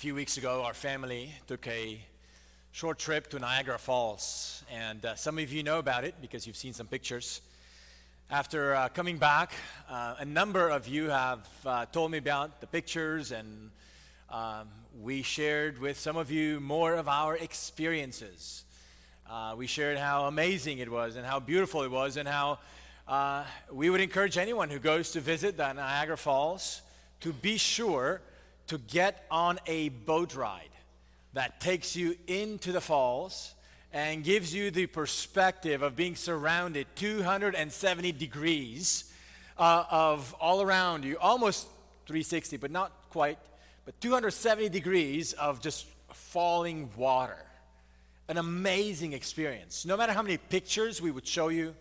few weeks ago, our family took a short trip to Niagara Falls, and uh, some of you know about it because you've seen some pictures. After uh, coming back, uh, a number of you have uh, told me about the pictures, and um, we shared with some of you more of our experiences. Uh, we shared how amazing it was, and how beautiful it was, and how uh, we would encourage anyone who goes to visit the Niagara Falls to be sure to get on a boat ride that takes you into the falls and gives you the perspective of being surrounded 270 degrees uh, of all around you, almost 360, but not quite, but 270 degrees of just falling water. An amazing experience. No matter how many pictures we would show you,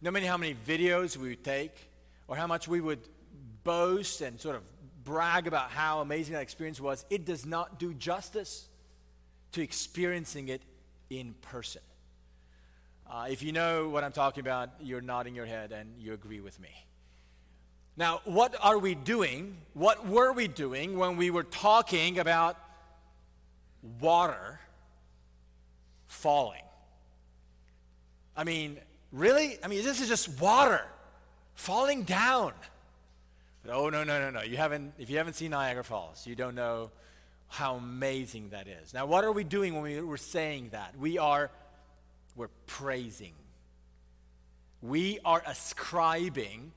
no matter how many videos we would take, or how much we would boast and sort of brag about how amazing that experience was, it does not do justice to experiencing it in person. Uh, if you know what I'm talking about, you're nodding your head and you agree with me. Now, what are we doing? What were we doing when we were talking about water falling? I mean, really? I mean, this is just water falling down. Oh, no, no, no, no. You haven't, if you haven't seen Niagara Falls, you don't know how amazing that is. Now, what are we doing when we, we're saying that? We are, we're praising. We are ascribing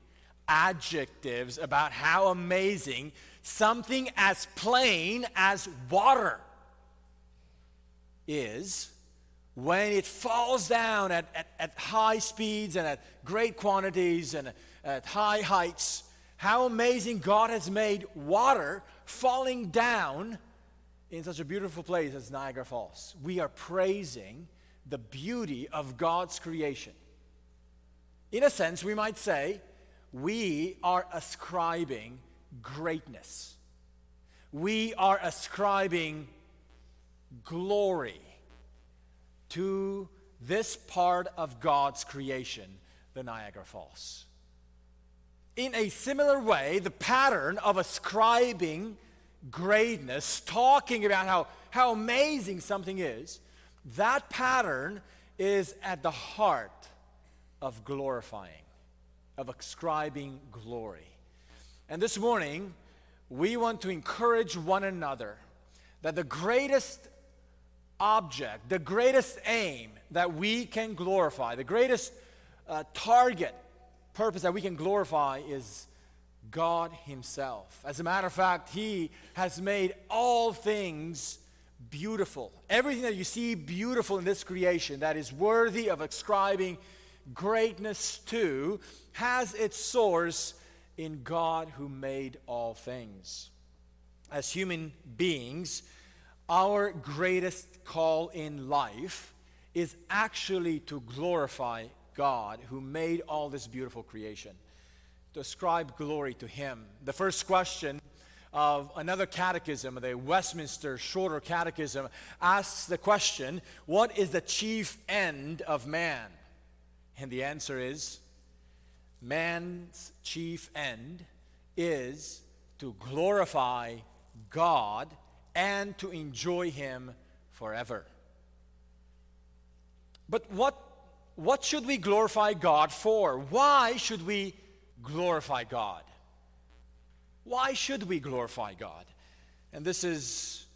adjectives about how amazing something as plain as water is when it falls down at, at, at high speeds and at great quantities and at high heights how amazing God has made water falling down in such a beautiful place as Niagara Falls. We are praising the beauty of God's creation. In a sense, we might say we are ascribing greatness. We are ascribing glory to this part of God's creation, the Niagara Falls in a similar way, the pattern of ascribing greatness, talking about how, how amazing something is, that pattern is at the heart of glorifying, of ascribing glory. And this morning, we want to encourage one another that the greatest object, the greatest aim that we can glorify, the greatest uh, target purpose that we can glorify is God Himself. As a matter of fact, He has made all things beautiful. Everything that you see beautiful in this creation that is worthy of ascribing greatness to has its source in God who made all things. As human beings, our greatest call in life is actually to glorify God who made all this beautiful creation, to ascribe glory to Him. The first question of another catechism, the Westminster Shorter Catechism, asks the question What is the chief end of man? And the answer is man's chief end is to glorify God and to enjoy Him forever. But what what should we glorify God for? Why should we glorify God? Why should we glorify God? And this is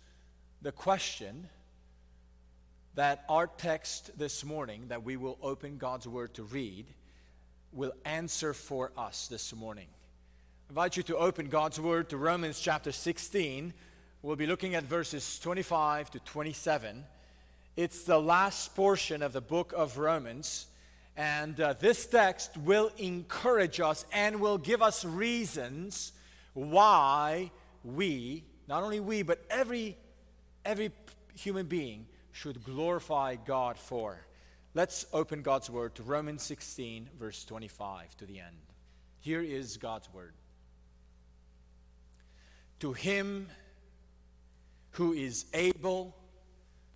the question that our text this morning, that we will open God's Word to read, will answer for us this morning. I invite you to open God's Word to Romans chapter 16. We'll be looking at verses 25 to 27. It's the last portion of the book of Romans. And uh, this text will encourage us and will give us reasons why we, not only we, but every, every human being should glorify God for. Let's open God's word to Romans 16, verse 25 to the end. Here is God's word. To him who is able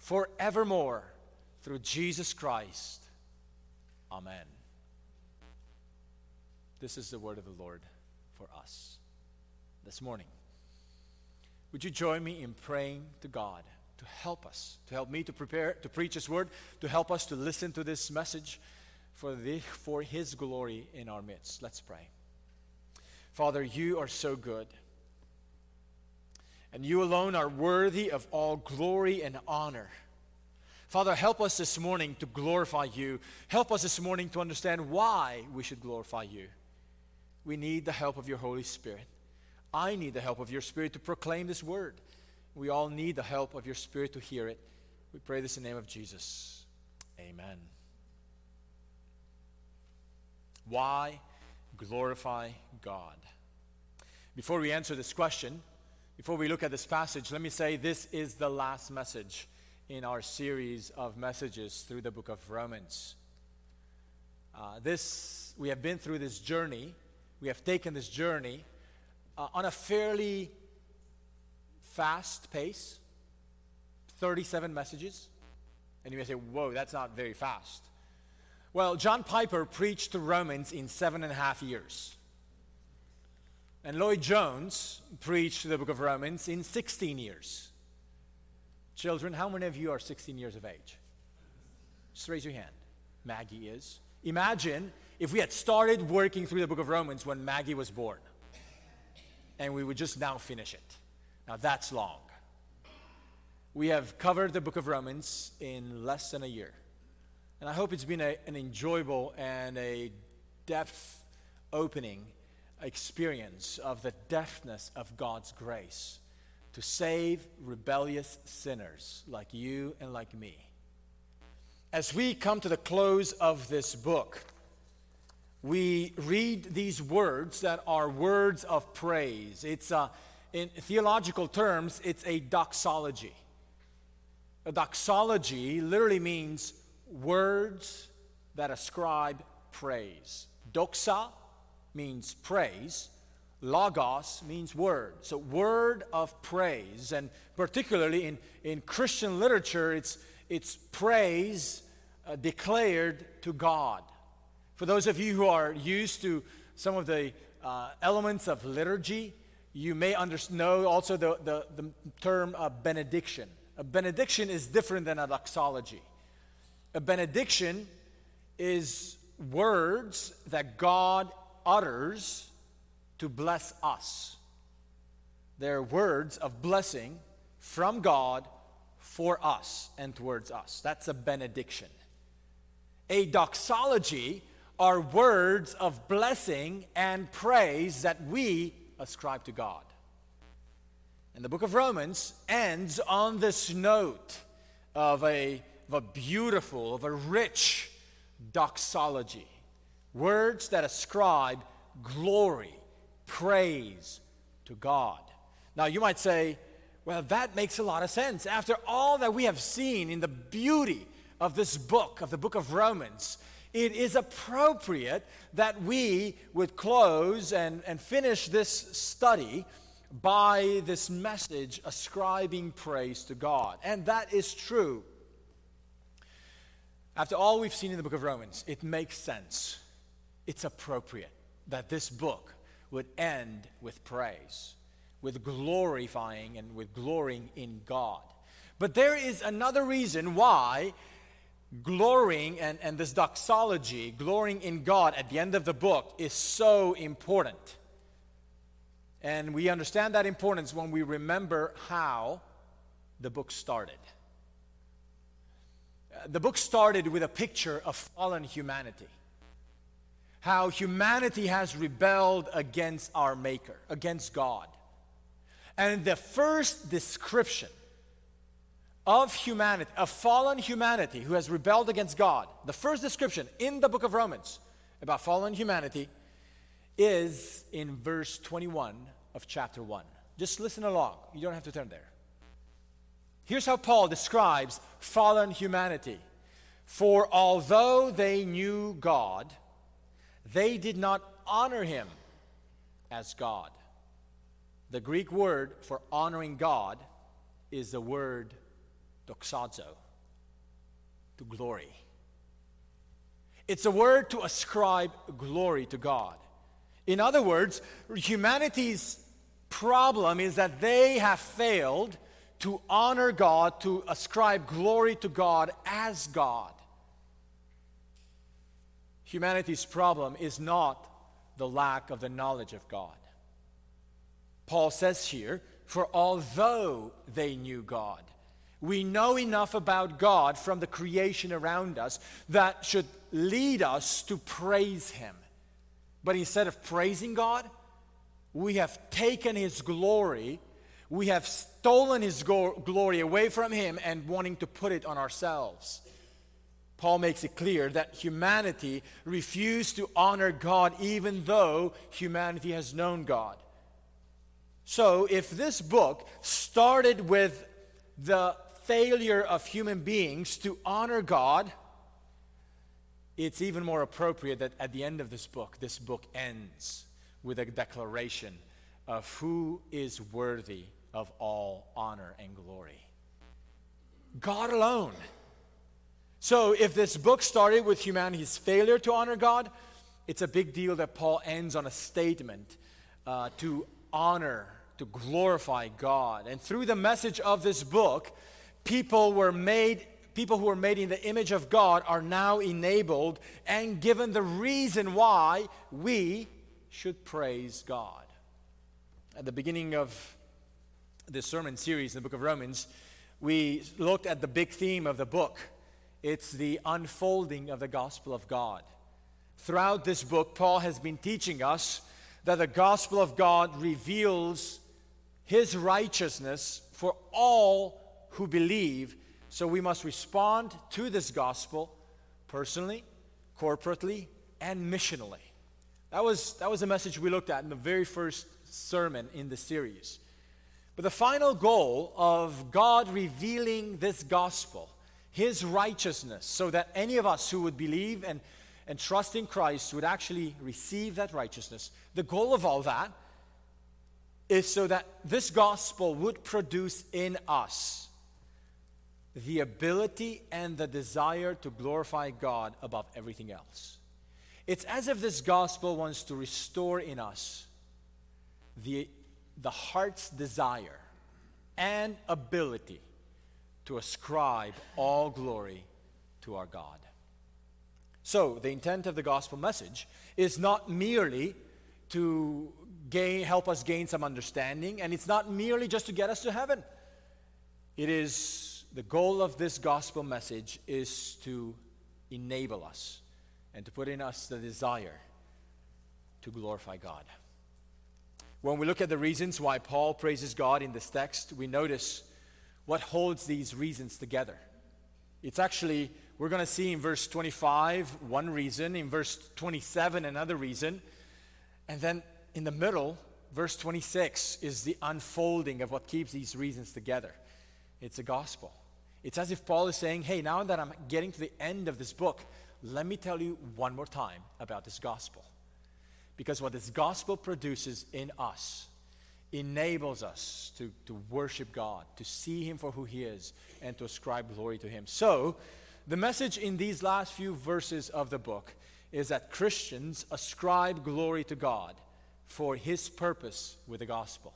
forevermore through Jesus Christ. Amen. This is the word of the Lord for us this morning. Would you join me in praying to God to help us, to help me to prepare to preach His word, to help us to listen to this message for, the, for His glory in our midst? Let's pray. Father, you are so good. And you alone are worthy of all glory and honor. Father, help us this morning to glorify you. Help us this morning to understand why we should glorify you. We need the help of your Holy Spirit. I need the help of your Spirit to proclaim this word. We all need the help of your Spirit to hear it. We pray this in the name of Jesus. Amen. Why glorify God? Before we answer this question, before we look at this passage, let me say this is the last message in our series of messages through the book of Romans. Uh, this, we have been through this journey, we have taken this journey uh, on a fairly fast pace 37 messages. And you may say, whoa, that's not very fast. Well, John Piper preached to Romans in seven and a half years. And Lloyd Jones preached the book of Romans in 16 years. Children, how many of you are 16 years of age? Just raise your hand. Maggie is. Imagine if we had started working through the book of Romans when Maggie was born and we would just now finish it. Now that's long. We have covered the book of Romans in less than a year. And I hope it's been a, an enjoyable and a depth opening experience of the depthness of God's grace to save rebellious sinners like you and like me. As we come to the close of this book, we read these words that are words of praise. It's a, in theological terms, it's a doxology. A doxology literally means words that ascribe praise. Doxa means praise. Logos means word. So, word of praise. And particularly in, in Christian literature, it's, it's praise uh, declared to God. For those of you who are used to some of the uh, elements of liturgy, you may under- know also the, the, the term uh, benediction. A benediction is different than a doxology. A benediction is words that God utters to bless us. They're words of blessing from God for us and towards us. That's a benediction. A doxology are words of blessing and praise that we ascribe to God. And the book of Romans ends on this note of a, of a beautiful, of a rich doxology. Words that ascribe glory, praise to God. Now, you might say, well, that makes a lot of sense. After all that we have seen in the beauty of this book, of the book of Romans, it is appropriate that we would close and, and finish this study by this message ascribing praise to God. And that is true. After all we've seen in the book of Romans, it makes sense. It's appropriate that this book would end with praise, with glorifying and with glorying in God. But there is another reason why glorying and, and this doxology, glorying in God at the end of the book, is so important. And we understand that importance when we remember how the book started. Uh, the book started with a picture of fallen humanity. How humanity has rebelled against our Maker, against God. And the first description of humanity, of fallen humanity who has rebelled against God, the first description in the book of Romans about fallen humanity is in verse 21 of chapter 1. Just listen along. You don't have to turn there. Here's how Paul describes fallen humanity. For although they knew God, they did not honor him as God. The Greek word for honoring God is the word doxazo, to glory. It's a word to ascribe glory to God. In other words, humanity's problem is that they have failed to honor God, to ascribe glory to God as God. Humanity's problem is not the lack of the knowledge of God. Paul says here, for although they knew God, we know enough about God from the creation around us that should lead us to praise Him. But instead of praising God, we have taken His glory, we have stolen His go- glory away from Him and wanting to put it on ourselves. Paul makes it clear that humanity refused to honor God even though humanity has known God. So, if this book started with the failure of human beings to honor God, it's even more appropriate that at the end of this book, this book ends with a declaration of who is worthy of all honor and glory God alone. So, if this book started with humanity's failure to honor God, it's a big deal that Paul ends on a statement uh, to honor, to glorify God. And through the message of this book, people were made people who were made in the image of God are now enabled and given the reason why we should praise God. At the beginning of this sermon series in the book of Romans, we looked at the big theme of the book. It's the unfolding of the gospel of God. Throughout this book, Paul has been teaching us that the gospel of God reveals his righteousness for all who believe so we must respond to this gospel personally, corporately, and missionally. That was, that was the message we looked at in the very first sermon in the series. But the final goal of God revealing this gospel, His righteousness, so that any of us who would believe and, and trust in Christ would actually receive that righteousness, the goal of all that is so that this gospel would produce in us the ability and the desire to glorify God above everything else. It's as if this gospel wants to restore in us the, the heart's desire and ability to ascribe all glory to our God. So, the intent of the gospel message is not merely to gain, help us gain some understanding, and it's not merely just to get us to heaven. It is the goal of this gospel message is to enable us and to put in us the desire to glorify God. When we look at the reasons why Paul praises God in this text, we notice what holds these reasons together. It's actually, we're going to see in verse 25 one reason, in verse 27 another reason, and then in the middle, verse 26 is the unfolding of what keeps these reasons together. It's the gospel. It's as if Paul is saying, hey, now that I'm getting to the end of this book, let me tell you one more time about this gospel. Because what this gospel produces in us enables us to, to worship God, to see Him for who He is, and to ascribe glory to Him. So, the message in these last few verses of the book is that Christians ascribe glory to God for His purpose with the gospel.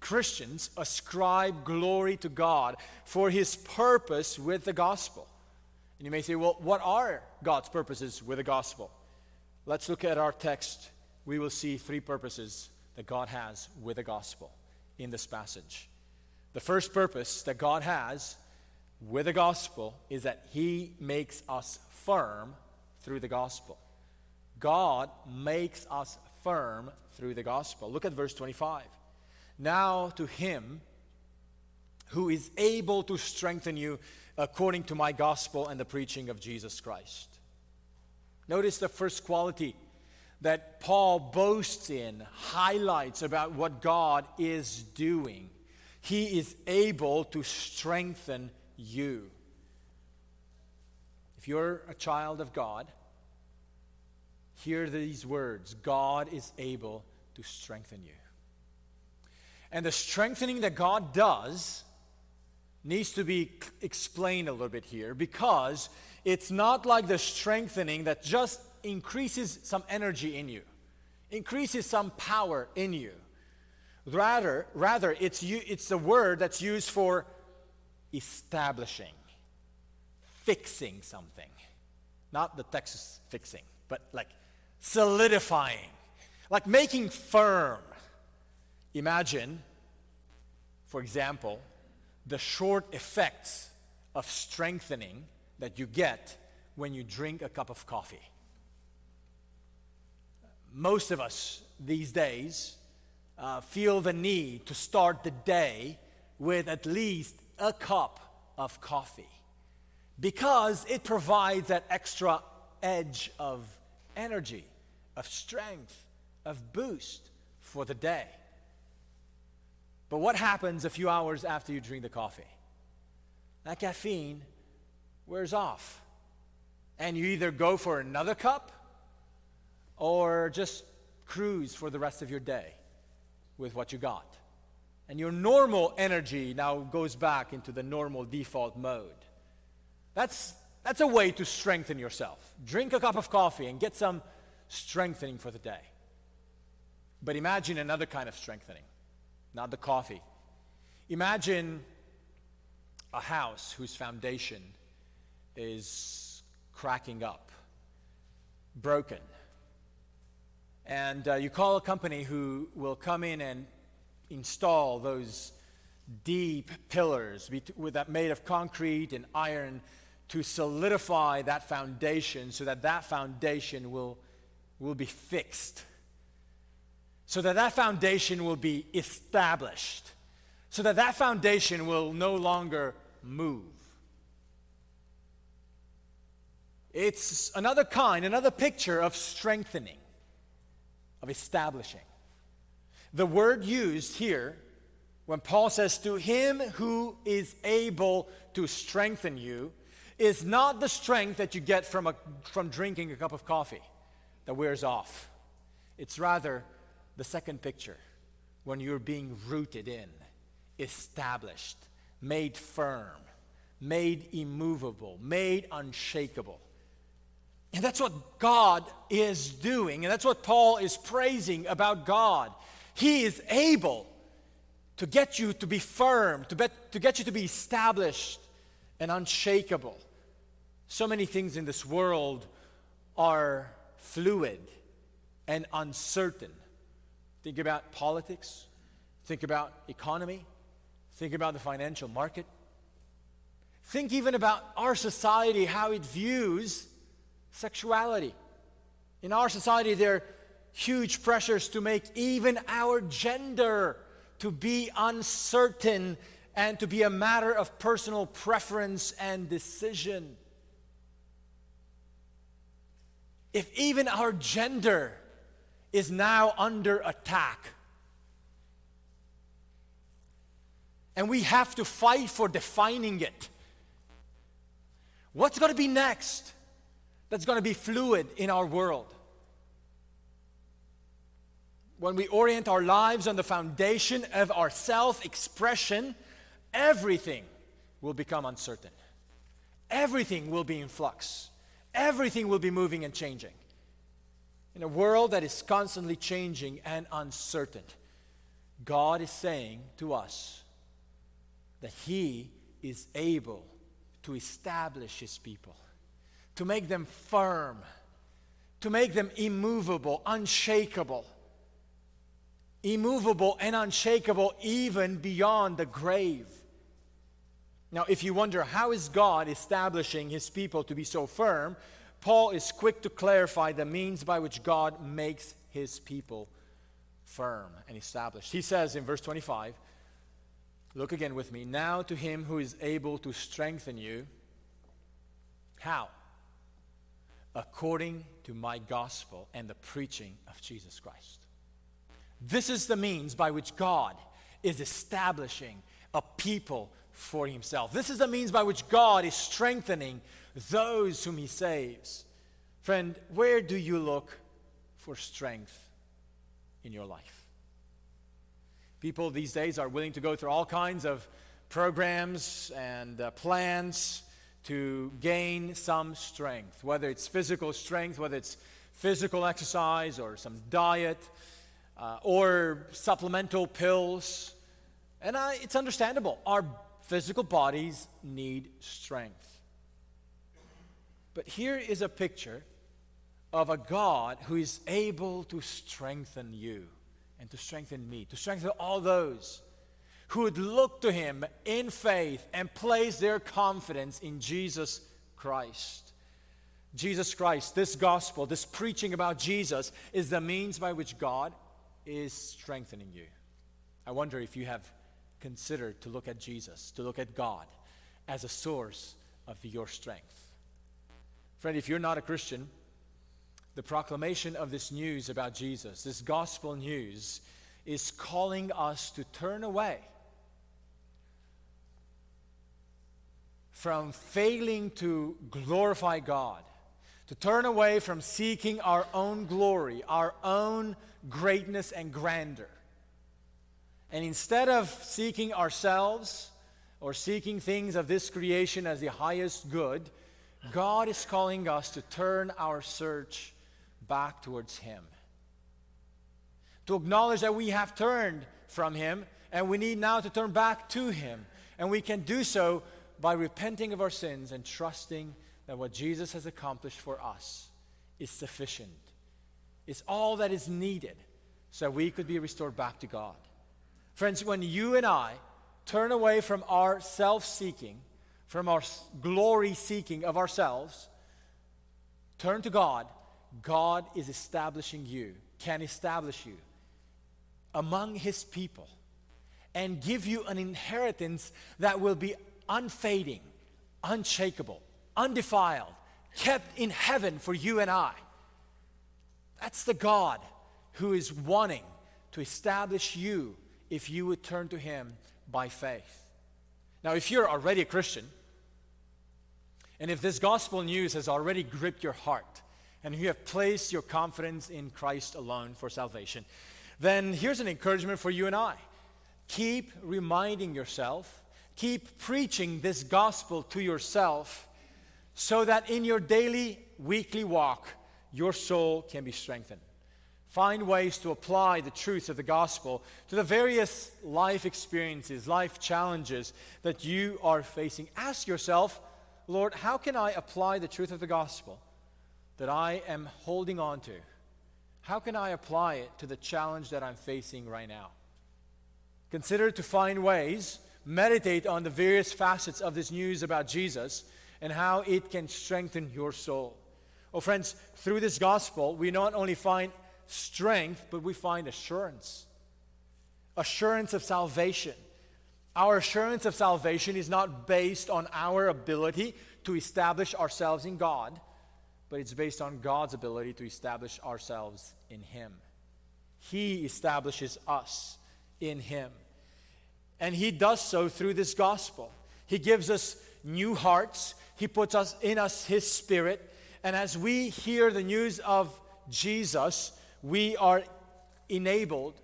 Christians ascribe glory to God for his purpose with the gospel. And you may say, well, what are God's purposes with the gospel? Let's look at our text. We will see three purposes that God has with the gospel in this passage. The first purpose that God has with the gospel is that he makes us firm through the gospel. God makes us firm through the gospel. Look at verse 25. Now to him who is able to strengthen you according to my gospel and the preaching of Jesus Christ. Notice the first quality that Paul boasts in, highlights about what God is doing. He is able to strengthen you. If you're a child of God, hear these words God is able to strengthen you. And the strengthening that God does needs to be explained a little bit here because it's not like the strengthening that just increases some energy in you, increases some power in you. Rather, rather it's, it's the word that's used for establishing, fixing something. Not the Texas fixing, but like solidifying, like making firm. Imagine, for example, the short effects of strengthening that you get when you drink a cup of coffee. Most of us these days uh, feel the need to start the day with at least a cup of coffee because it provides that extra edge of energy, of strength, of boost for the day. But what happens a few hours after you drink the coffee? That caffeine wears off. And you either go for another cup or just cruise for the rest of your day with what you got. And your normal energy now goes back into the normal default mode. That's, that's a way to strengthen yourself. Drink a cup of coffee and get some strengthening for the day. But imagine another kind of strengthening, not the coffee. Imagine a house whose foundation is cracking up, broken. And uh, you call a company who will come in and install those deep pillars with that made of concrete and iron to solidify that foundation so that that foundation will, will be fixed. So that that foundation will be established. So that that foundation will no longer move. It's another kind another picture of strengthening of establishing the word used here, when Paul says, to him who is able to strengthen you, is not the strength that you get from, a, from drinking a cup of coffee that wears off. It's rather the second picture when you're being rooted in, established, made firm, made immovable, made unshakable. And that's what God is doing. And that's what Paul is praising about God. He is able to get you to be firm, to, bet, to get you to be established and unshakable. So many things in this world are fluid and uncertain. Think about politics, think about economy, think about the financial market. Think even about our society, how it views sexuality. In our society, there are huge pressures to make even our gender to be uncertain and to be a matter of personal preference and decision. If even our gender is now under attack, and we have to fight for defining it, what's going to be next that's going to be fluid in our world? when we orient our lives on the foundation of our self expression, everything will become uncertain. Everything will be in flux. Everything will be moving and changing. In a world that is constantly changing and uncertain, God is saying to us that He is able to establish His people, to make them firm, to make them immovable, unshakable immovable and unshakable even beyond the grave. Now, if you wonder how is God establishing his people to be so firm, Paul is quick to clarify the means by which God makes his people firm and established. He says in verse 25, look again with me, now to him who is able to strengthen you. How? According to my gospel and the preaching of Jesus Christ. This is the means by which God is establishing a people for himself. This is the means by which God is strengthening those whom he saves. Friend, where do you look for strength in your life? People these days are willing to go through all kinds of programs and uh, plans to gain some strength, whether it's physical strength, whether it's physical exercise or some diet uh, or supplemental pills. And I, it's understandable. Our physical bodies need strength. But here is a picture of a God who is able to strengthen you and to strengthen me, to strengthen all those who would look to him in faith and place their confidence in Jesus Christ. Jesus Christ, this gospel, this preaching about Jesus, is the means by which God is strengthening you. I wonder if you have considered to look at Jesus, to look at God as a source of your strength. Friend, if you're not a Christian, the proclamation of this news about Jesus, this gospel news, is calling us to turn away from failing to glorify God, to turn away from seeking our own glory, our own greatness and grandeur. And instead of seeking ourselves or seeking things of this creation as the highest good, God is calling us to turn our search back towards Him. To acknowledge that we have turned from Him and we need now to turn back to Him. And we can do so by repenting of our sins and trusting that what Jesus has accomplished for us is sufficient. It's all that is needed so we could be restored back to God. Friends, when you and I turn away from our self seeking, from our glory seeking of ourselves, turn to God, God is establishing you, can establish you among His people and give you an inheritance that will be unfading, unshakable, undefiled, kept in heaven for you and I. That's the God who is wanting to establish you if you would turn to Him by faith. Now, if you're already a Christian, and if this gospel news has already gripped your heart, and you have placed your confidence in Christ alone for salvation, then here's an encouragement for you and I. Keep reminding yourself Keep preaching this gospel to yourself so that in your daily, weekly walk, your soul can be strengthened. Find ways to apply the truth of the gospel to the various life experiences, life challenges that you are facing. Ask yourself, Lord, how can I apply the truth of the gospel that I am holding on to? How can I apply it to the challenge that I'm facing right now? Consider to find ways meditate on the various facets of this news about Jesus and how it can strengthen your soul. Oh, friends, through this gospel, we not only find strength, but we find assurance. Assurance of salvation. Our assurance of salvation is not based on our ability to establish ourselves in God, but it's based on God's ability to establish ourselves in Him. He establishes us in Him. And He does so through this gospel. He gives us new hearts, He puts us in us His Spirit. And as we hear the news of Jesus, we are enabled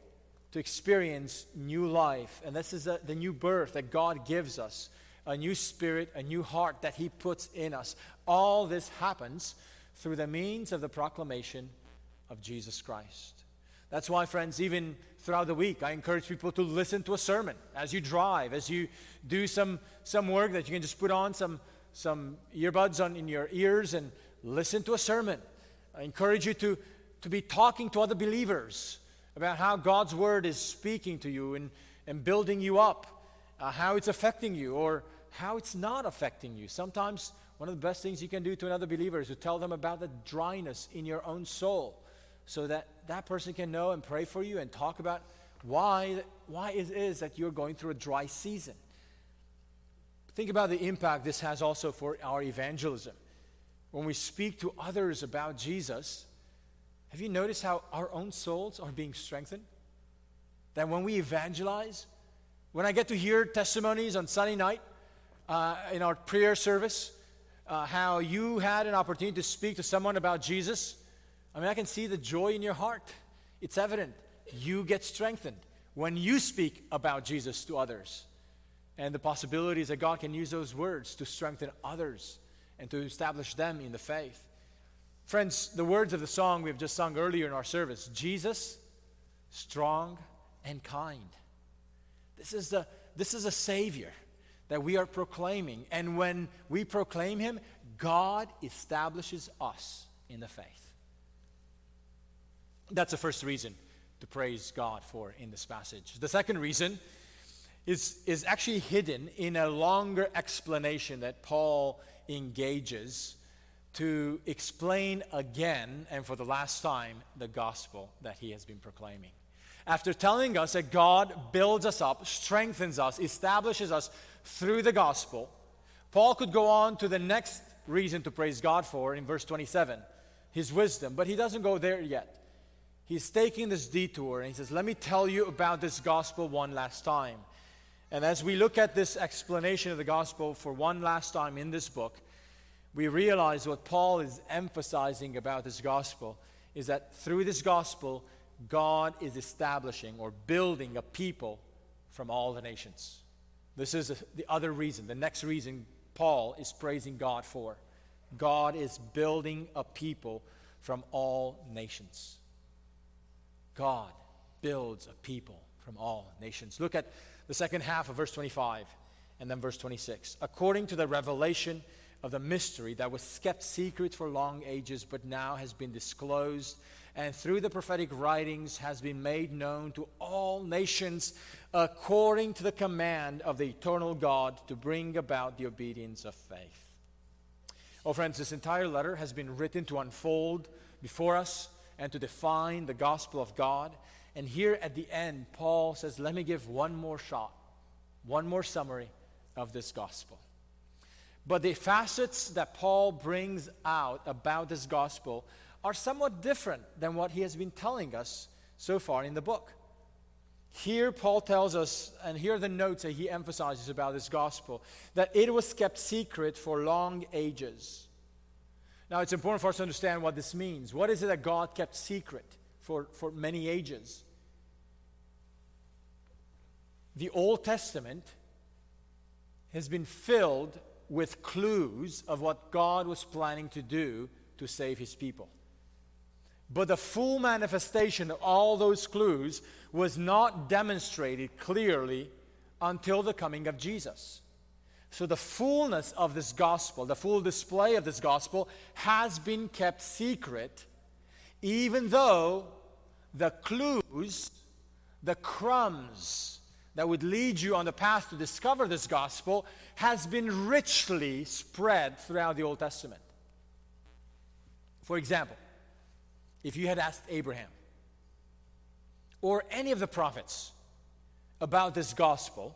to experience new life. And this is a, the new birth that God gives us a new spirit, a new heart that He puts in us. All this happens through the means of the proclamation of Jesus Christ. That's why, friends, even throughout the week, I encourage people to listen to a sermon as you drive, as you do some, some work that you can just put on some, some earbuds on in your ears and listen to a sermon. I encourage you to, to be talking to other believers about how God's word is speaking to you and, and building you up, uh, how it's affecting you or how it's not affecting you. Sometimes one of the best things you can do to another believer is to tell them about the dryness in your own soul so that that person can know and pray for you and talk about why, why it is that you're going through a dry season. Think about the impact this has also for our evangelism. When we speak to others about Jesus, have you noticed how our own souls are being strengthened? That when we evangelize, When I get to hear testimonies on Sunday night uh, in our prayer service, uh, how you had an opportunity to speak to someone about Jesus, I mean, I can see the joy in your heart. It's evident. You get strengthened when you speak about Jesus to others. And the possibilities that God can use those words to strengthen others and to establish them in the faith. Friends, the words of the song we have just sung earlier in our service Jesus, strong and kind. This is, the, this is a Savior that we are proclaiming. And when we proclaim Him, God establishes us in the faith. That's the first reason to praise God for in this passage. The second reason is, is actually hidden in a longer explanation that Paul engages to explain again and for the last time the gospel that he has been proclaiming. After telling us that God builds us up, strengthens us, establishes us through the gospel, Paul could go on to the next reason to praise God for in verse 27 his wisdom, but he doesn't go there yet. He's taking this detour and he says, Let me tell you about this gospel one last time. And as we look at this explanation of the gospel for one last time in this book, we realize what Paul is emphasizing about this gospel is that through this gospel, God is establishing or building a people from all the nations. This is the other reason, the next reason Paul is praising God for. God is building a people from all nations. God builds a people from all nations. Look at the second half of verse 25 and then verse 26. According to the revelation of the mystery that was kept secret for long ages, but now has been disclosed, and through the prophetic writings has been made known to all nations, according to the command of the eternal God to bring about the obedience of faith. Oh, friends, this entire letter has been written to unfold before us and to define the gospel of God. And here at the end, Paul says, Let me give one more shot, one more summary of this gospel. But the facets that Paul brings out about this gospel are somewhat different than what he has been telling us so far in the book. Here, Paul tells us, and here are the notes that he emphasizes about this gospel, that it was kept secret for long ages. Now, it's important for us to understand what this means. What is it that God kept secret for, for many ages? The Old Testament has been filled with clues of what God was planning to do to save his people. But the full manifestation of all those clues was not demonstrated clearly until the coming of Jesus. So, the fullness of this gospel, the full display of this gospel, has been kept secret, even though the clues, the crumbs that would lead you on the path to discover this gospel, has been richly spread throughout the Old Testament. For example, if you had asked Abraham or any of the prophets about this gospel,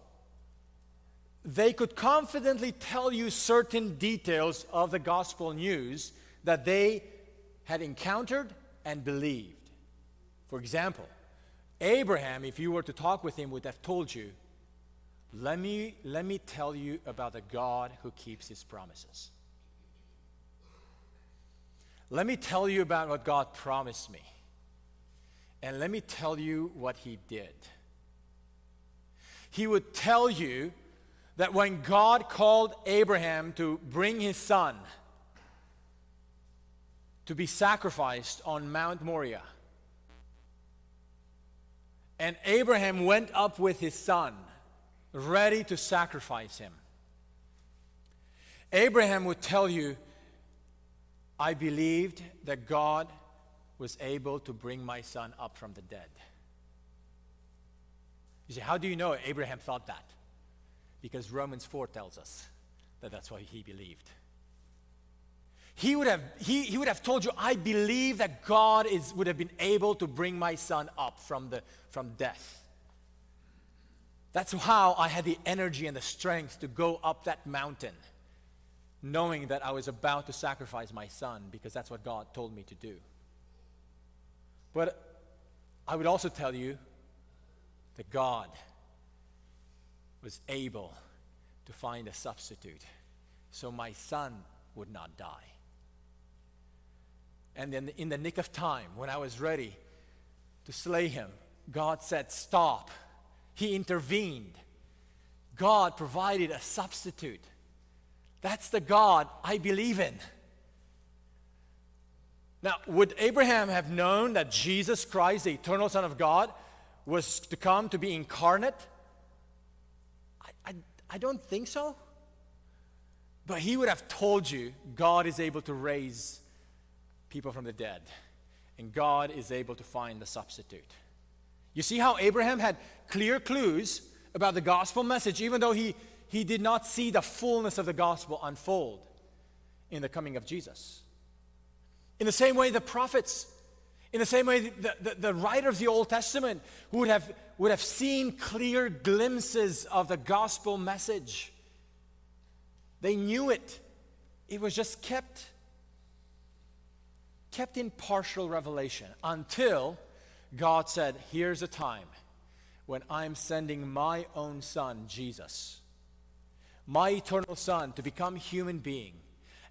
they could confidently tell you certain details of the gospel news that they had encountered and believed. For example, Abraham, if you were to talk with him, would have told you, let me, let me tell you about the God who keeps his promises. Let me tell you about what God promised me. And let me tell you what he did. He would tell you that when God called Abraham to bring his son to be sacrificed on Mount Moriah, and Abraham went up with his son, ready to sacrifice him. Abraham would tell you, I believed that God was able to bring my son up from the dead. You say, how do you know Abraham thought that? Because Romans 4 tells us that that's why he believed. He would have, he, he would have told you, I believe that God is, would have been able to bring my son up from, the, from death. That's how I had the energy and the strength to go up that mountain, knowing that I was about to sacrifice my son because that's what God told me to do. But I would also tell you that God was able to find a substitute so my son would not die. And then, in the nick of time, when I was ready to slay him, God said, Stop. He intervened. God provided a substitute. That's the God I believe in. Now, would Abraham have known that Jesus Christ, the eternal Son of God, was to come to be incarnate? I, don't think so. But he would have told you God is able to raise people from the dead, and God is able to find the substitute. You see how Abraham had clear clues about the gospel message, even though he, he did not see the fullness of the gospel unfold in the coming of Jesus. In the same way, the prophets, in the same way, the, the, the writer of the Old Testament would have, would have seen clear glimpses of the gospel message. They knew it. It was just kept kept in partial revelation until God said, Here's a time when I'm sending my own son, Jesus, my eternal son, to become human being,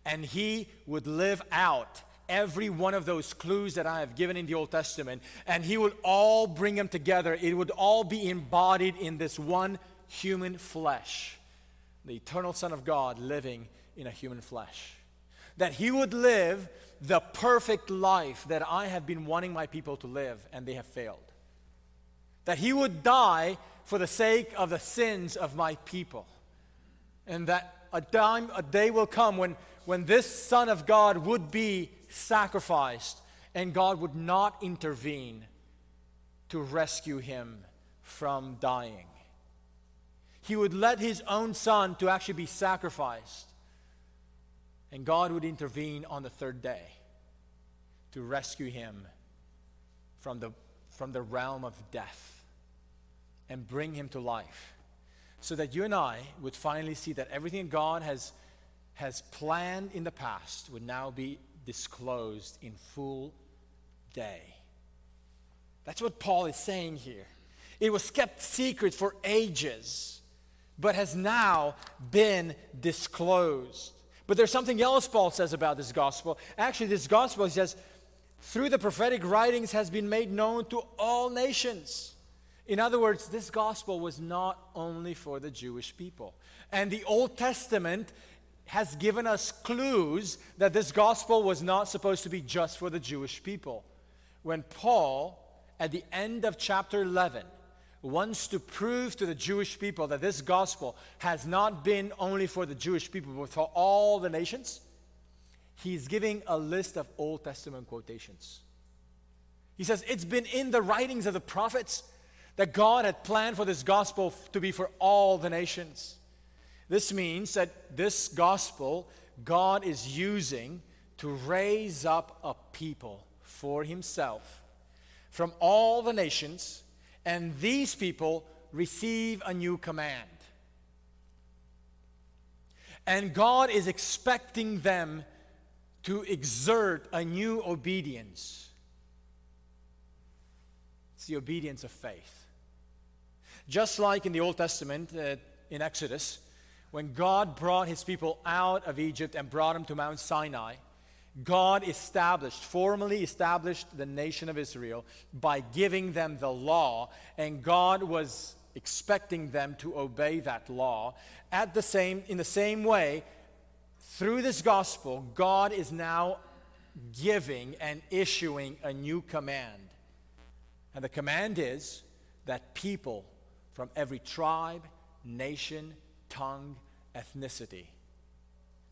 and he would live out every one of those clues that I have given in the Old Testament, and He would all bring them together. It would all be embodied in this one human flesh, the eternal Son of God living in a human flesh. That He would live the perfect life that I have been wanting my people to live, and they have failed. That He would die for the sake of the sins of my people. And that a time, a day will come when, when this Son of God would be sacrificed, and God would not intervene to rescue him from dying. He would let his own son to actually be sacrificed, and God would intervene on the third day to rescue him from the, from the realm of death and bring him to life so that you and I would finally see that everything God has, has planned in the past would now be disclosed in full day. That's what Paul is saying here. It was kept secret for ages, but has now been disclosed. But there's something else Paul says about this gospel. Actually, this gospel, he says, through the prophetic writings has been made known to all nations. In other words, this gospel was not only for the Jewish people. And the Old Testament has given us clues that this gospel was not supposed to be just for the Jewish people. When Paul, at the end of chapter 11, wants to prove to the Jewish people that this gospel has not been only for the Jewish people, but for all the nations, he's giving a list of Old Testament quotations. He says, It's been in the writings of the prophets that God had planned for this gospel to be for all the nations. This means that this gospel God is using to raise up a people for himself from all the nations, and these people receive a new command. And God is expecting them to exert a new obedience. It's the obedience of faith. Just like in the Old Testament, uh, in Exodus, when God brought his people out of Egypt and brought them to Mount Sinai, God established, formally established the nation of Israel by giving them the law, and God was expecting them to obey that law. At the same, in the same way, through this gospel, God is now giving and issuing a new command. And the command is that people from every tribe, nation, tongue, ethnicity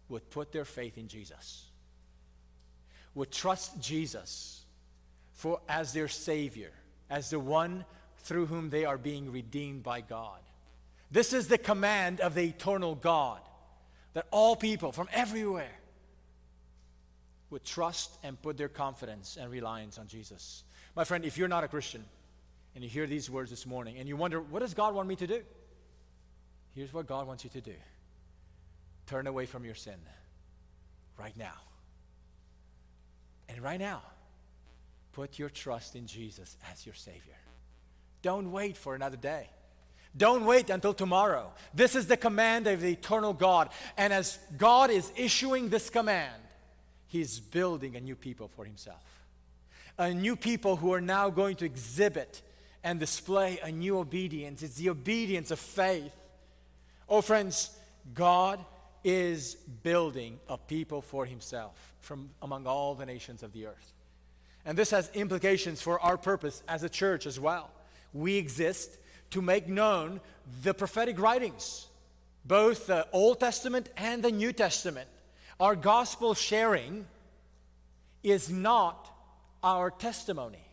would put their faith in Jesus, would trust Jesus for as their savior, as the one through whom they are being redeemed by God. This is the command of the eternal God that all people from everywhere would trust and put their confidence and reliance on Jesus. My friend, if you're not a Christian and you hear these words this morning and you wonder, what does God want me to do? Here's what God wants you to do turn away from your sin right now. And right now, put your trust in Jesus as your Savior. Don't wait for another day. Don't wait until tomorrow. This is the command of the eternal God. And as God is issuing this command, He's building a new people for Himself. A new people who are now going to exhibit and display a new obedience. It's the obedience of faith. Oh, friends, God is building a people for Himself from among all the nations of the earth. And this has implications for our purpose as a church as well. We exist to make known the prophetic writings, both the Old Testament and the New Testament. Our gospel sharing is not our testimony.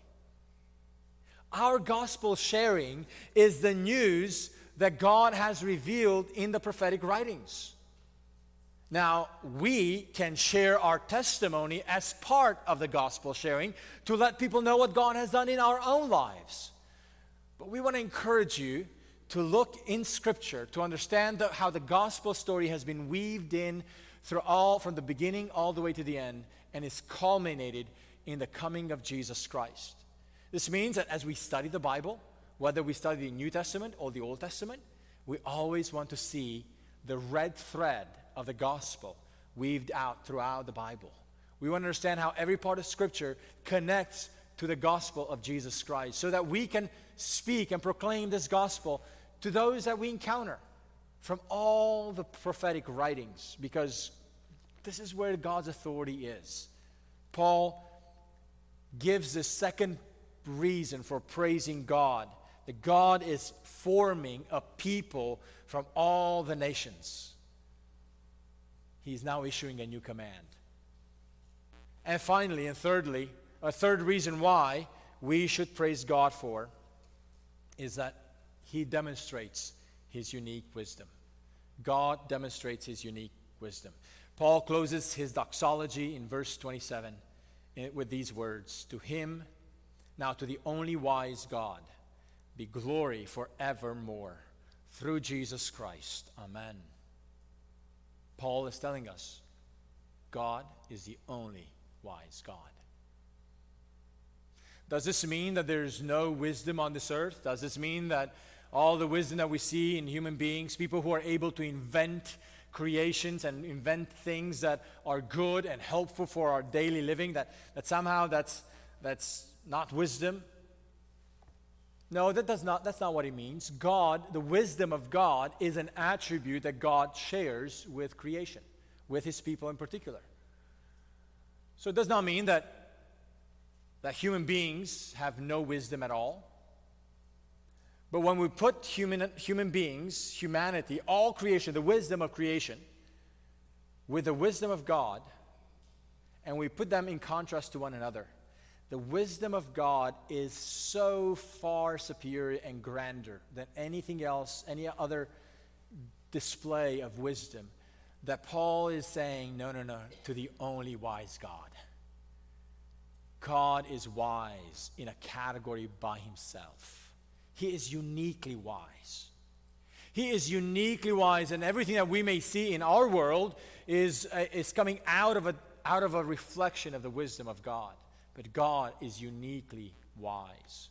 Our gospel sharing is the news that God has revealed in the prophetic writings. Now, we can share our testimony as part of the gospel sharing to let people know what God has done in our own lives. But we want to encourage you to look in Scripture to understand the, how the gospel story has been weaved in through all, from the beginning all the way to the end, and is culminated in the coming of Jesus Christ. This means that as we study the Bible, whether we study the New Testament or the Old Testament, we always want to see the red thread of the gospel weaved out throughout the Bible. We want to understand how every part of Scripture connects to the gospel of Jesus Christ so that we can speak and proclaim this gospel to those that we encounter from all the prophetic writings because this is where God's authority is. Paul gives the second reason for praising God that God is forming a people from all the nations he's now issuing a new command. And finally, and thirdly, a third reason why we should praise God for is that he demonstrates his unique wisdom. God demonstrates his unique wisdom. Paul closes his doxology in verse 27 eh, with these words To him, now to the only wise God, be glory forevermore through Jesus Christ. Amen. Paul is telling us God is the only wise God. Does this mean that there's no wisdom on this earth? Does this mean that all the wisdom that we see in human beings, people who are able to invent creations and invent things that are good and helpful for our daily living, that, that somehow that's, that's not wisdom? No, that does not, that's not what he means. God, the wisdom of God, is an attribute that God shares with creation, with his people in particular. So it does not mean that, that human beings have no wisdom at all. But when we put human, human beings, humanity, all creation, the wisdom of creation, with the wisdom of God, and we put them in contrast to one another, the wisdom of God is so far superior and grander than anything else, any other display of wisdom, that Paul is saying, no, no, no, to the only wise God. God is wise in a category by himself. He is uniquely wise. He is uniquely wise, and everything that we may see in our world is, uh, is coming out of, a, out of a reflection of the wisdom of God. But God is uniquely wise.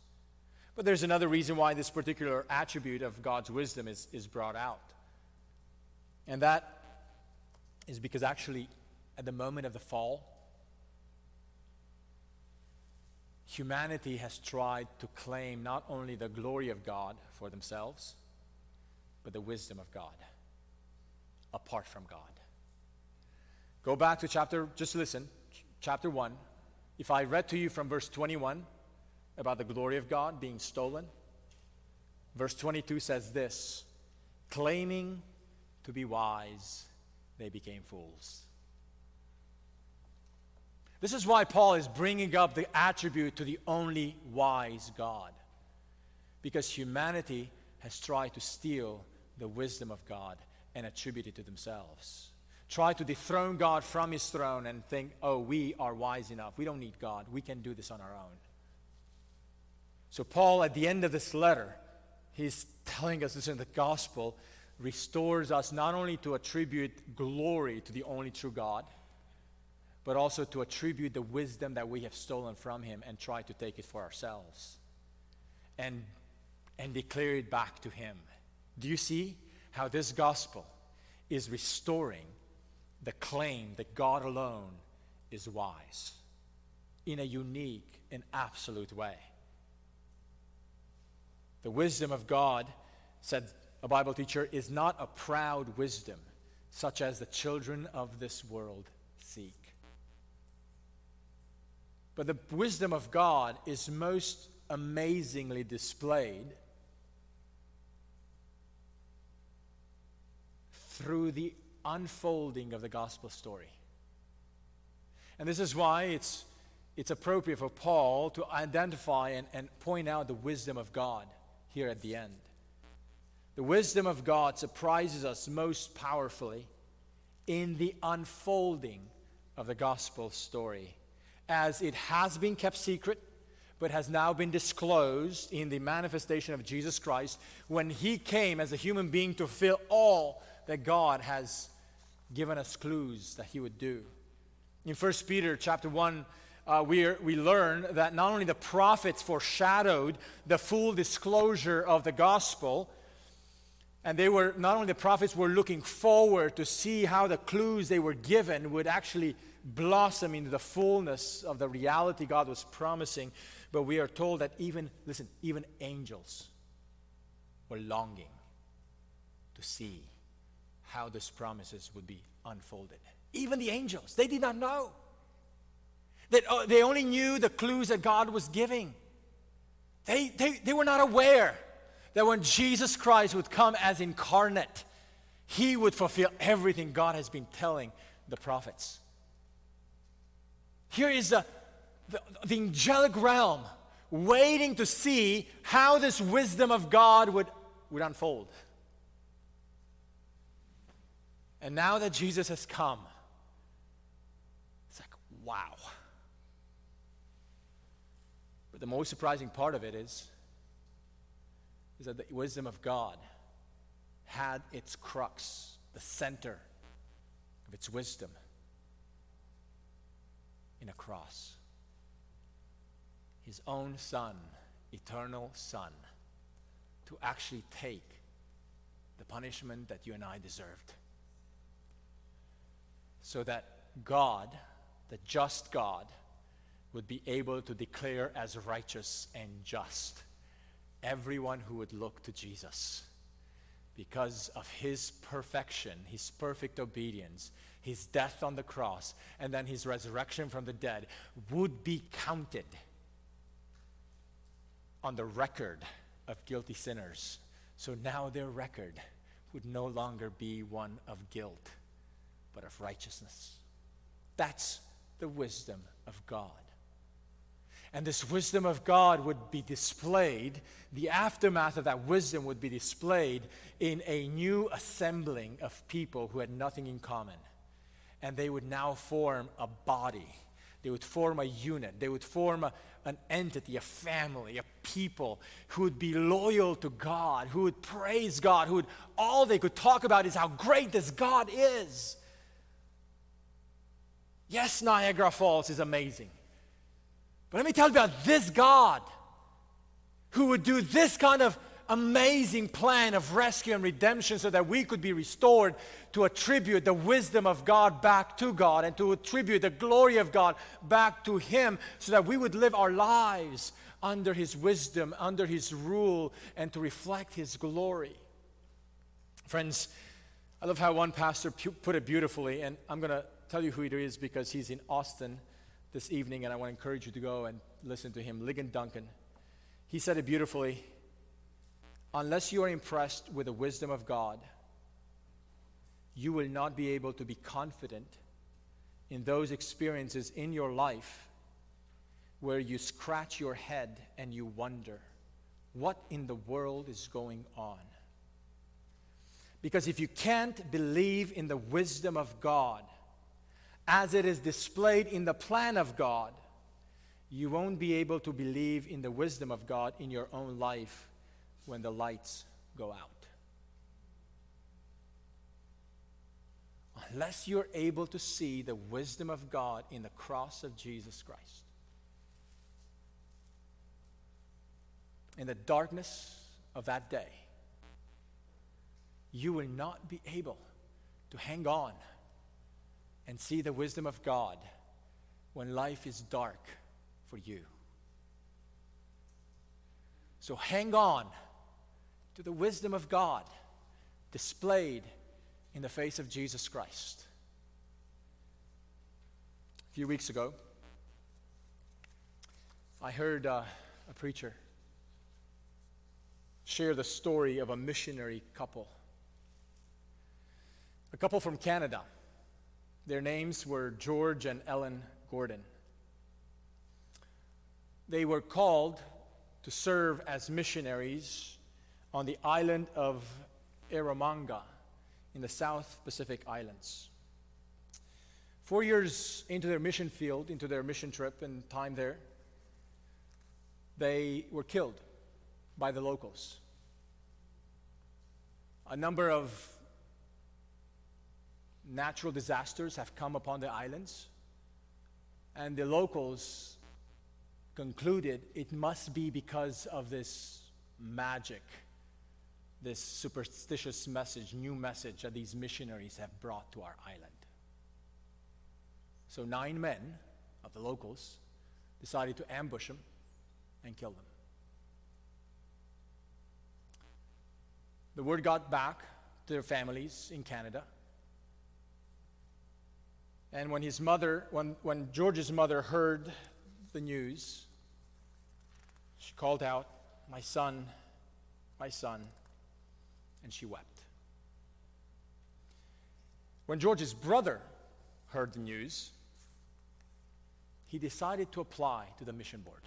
But there's another reason why this particular attribute of God's wisdom is, is brought out. And that is because actually, at the moment of the fall, humanity has tried to claim not only the glory of God for themselves, but the wisdom of God apart from God. Go back to chapter, just listen, chapter 1, if I read to you from verse 21 about the glory of God being stolen, verse 22 says this claiming to be wise, they became fools. This is why Paul is bringing up the attribute to the only wise God. Because humanity has tried to steal the wisdom of God and attribute it to themselves try to dethrone God from his throne and think, oh, we are wise enough. We don't need God. We can do this on our own. So, Paul, at the end of this letter, he's telling us this in the gospel restores us not only to attribute glory to the only true God, but also to attribute the wisdom that we have stolen from him and try to take it for ourselves and, and declare it back to him Do you see how this gospel is restoring the claim that God alone is wise in a unique and absolute way? The wisdom of God, said a Bible teacher, is not a proud wisdom such as the children of this world seek. But the wisdom of God is most amazingly displayed through the unfolding of the gospel story. And this is why it's, it's appropriate for Paul to identify and, and point out the wisdom of God here at the end. The wisdom of God surprises us most powerfully in the unfolding of the gospel story, as it has been kept secret, but has now been disclosed in the manifestation of Jesus Christ when he came as a human being to fulfill all that God has given us clues that he would do. In 1 Peter chapter 1, uh, we, we learn that not only the prophets foreshadowed the full disclosure of the gospel, and they were not only the prophets were looking forward to see how the clues they were given would actually blossom into the fullness of the reality God was promising, but we are told that even, listen, even angels were longing to see how these promises would be unfolded. Even the angels, they did not know. That, uh, they only knew the clues that God was giving. They, they, they were not aware that when Jesus Christ would come as incarnate, he would fulfill everything God has been telling the prophets. Here is the, the, the, angelic realm waiting to see how this wisdom of God would, would unfold. And now that Jesus has come, it's like, wow. But the most surprising part of it is is that the wisdom of God had its crux, the center of its wisdom, in a cross. His own Son, eternal Son, to actually take the punishment that you and I deserved. So that God, the just God, would be able to declare as righteous and just everyone who would look to Jesus because of his perfection, his perfect obedience, his death on the cross, and then his resurrection from the dead would be counted on the record of guilty sinners. So now their record would no longer be one of guilt, but of righteousness. That's the wisdom of God. And this wisdom of God would be displayed, the aftermath of that wisdom would be displayed in a new assembling of people who had nothing in common. And they would now form a body. They would form a unit. They would form a, an entity, a family, a people who would be loyal to God, who would praise God, who would, all they could talk about is how great this God is. Yes, Niagara Falls is amazing. But let me tell you about this God who would do this kind of amazing plan of rescue and redemption so that we could be restored to attribute the wisdom of God back to God and to attribute the glory of God back to Him so that we would live our lives under His wisdom, under His rule, and to reflect His glory. Friends, I love how one pastor put it beautifully, and I'm going to tell you who it is because he's in Austin this evening, and I want to encourage you to go and listen to him. Ligon Duncan. He said it beautifully. Unless you are impressed with the wisdom of God, you will not be able to be confident in those experiences in your life where you scratch your head and you wonder, what in the world is going on? Because if you can't believe in the wisdom of God, as it is displayed in the plan of God, you won't be able to believe in the wisdom of God in your own life when the lights go out. Unless you're able to see the wisdom of God in the cross of Jesus Christ. In the darkness of that day, you will not be able to hang on and see the wisdom of God when life is dark for you. So hang on to the wisdom of God displayed in the face of Jesus Christ. A few weeks ago, I heard uh, a preacher share the story of a missionary couple. A couple from Canada. Their names were George and Ellen Gordon. They were called to serve as missionaries on the island of Erromanga in the South Pacific Islands. Four years into their mission field, into their mission trip and time there, they were killed by the locals. A number of natural disasters have come upon the islands, and the locals concluded it must be because of this magic, this superstitious message, new message that these missionaries have brought to our island. So, nine men of the locals decided to ambush them and kill them. The word got back to their families in Canada. And when his mother, when, when George's mother heard the news, she called out, My son, my son, and she wept. When George's brother heard the news, he decided to apply to the mission board.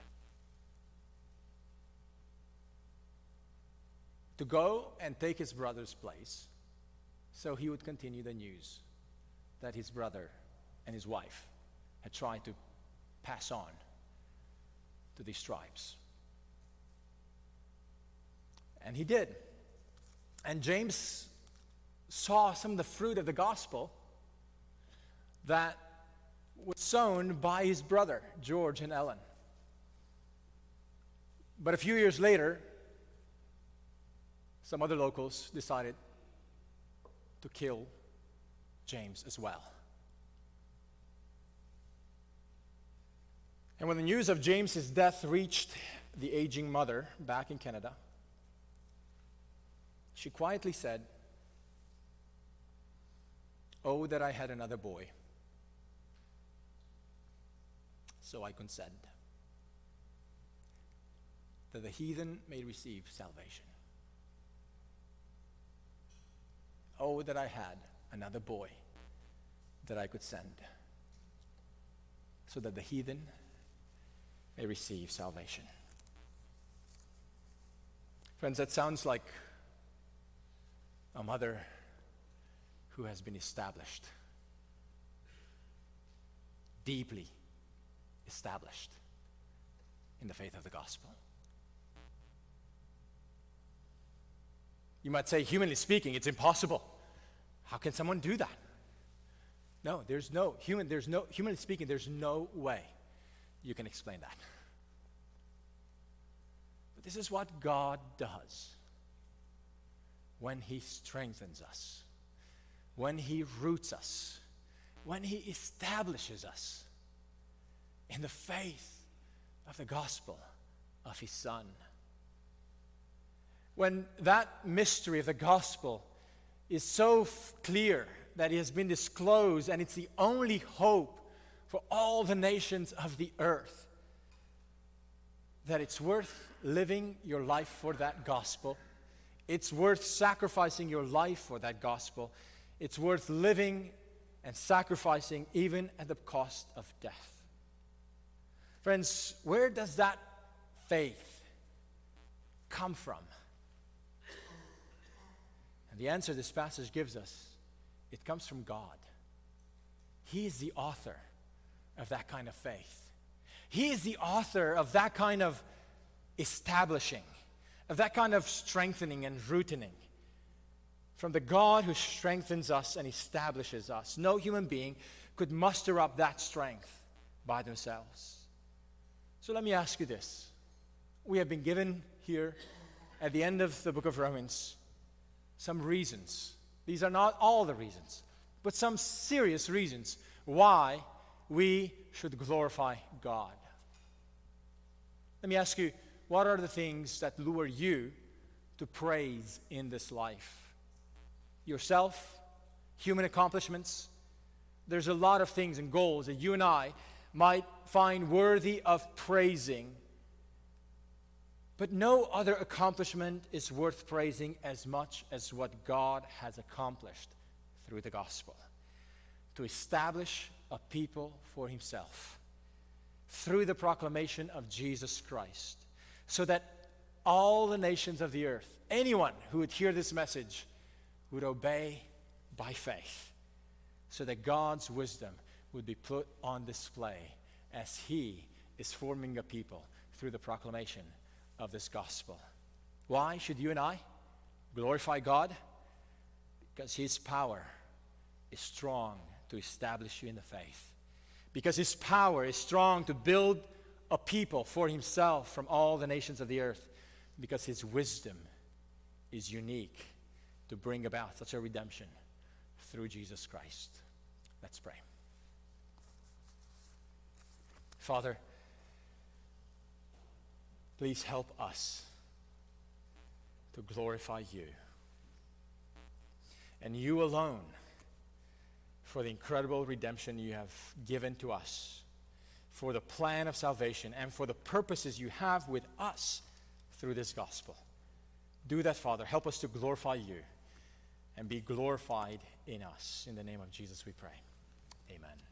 To go and take his brother's place so he would continue the news that his brother and his wife had tried to pass on to these tribes. And he did. And James saw some of the fruit of the gospel that was sown by his brother, George and Ellen. But a few years later, some other locals decided to kill James as well. And when the news of James's death reached the aging mother back in Canada, she quietly said, Oh, that I had another boy. So I consent that the heathen may receive salvation. Oh, that I had another boy that I could send so that the heathen may receive salvation. Friends, that sounds like a mother who has been established, deeply established in the faith of the gospel. You might say, humanly speaking, it's impossible. How can someone do that? No, there's no human, there's no humanly speaking, there's no way you can explain that. But this is what God does when He strengthens us, when He roots us, when He establishes us in the faith of the gospel of His Son. When that mystery of the gospel is so f- clear that it has been disclosed and it's the only hope for all the nations of the earth, that it's worth living your life for that gospel it's worth sacrificing your life for that gospel. It's worth living and sacrificing even at the cost of death. Friends, where does that faith come from? And the answer this passage gives us it comes from God. He is the author of that kind of faith. He is the author of that kind of establishing of that kind of strengthening and rooting from the God who strengthens us and establishes us. No human being could muster up that strength by themselves. So let me ask you this. We have been given here at the end of the book of Romans some reasons. These are not all the reasons, but some serious reasons why we should glorify God. Let me ask you what are the things that lure you to praise in this life? Yourself, human accomplishments. There's a lot of things and goals that you and I might find worthy of praising. But no other accomplishment is worth praising as much as what God has accomplished through the gospel to establish a people for himself through the proclamation of Jesus Christ, so that all the nations of the earth, anyone who would hear this message, would obey by faith, so that God's wisdom would be put on display as He is forming a people through the proclamation of this gospel. Why should you and I glorify God? Because His power is strong to establish you in the faith. Because His power is strong to build a people for Himself from all the nations of the earth. Because His wisdom is unique to bring about such a redemption through Jesus Christ. Let's pray. Father, please help us to glorify you and you alone for the incredible redemption you have given to us, for the plan of salvation, and for the purposes you have with us through this gospel. Do that, Father. Help us to glorify you and be glorified in us. In the name of Jesus, we pray. Amen.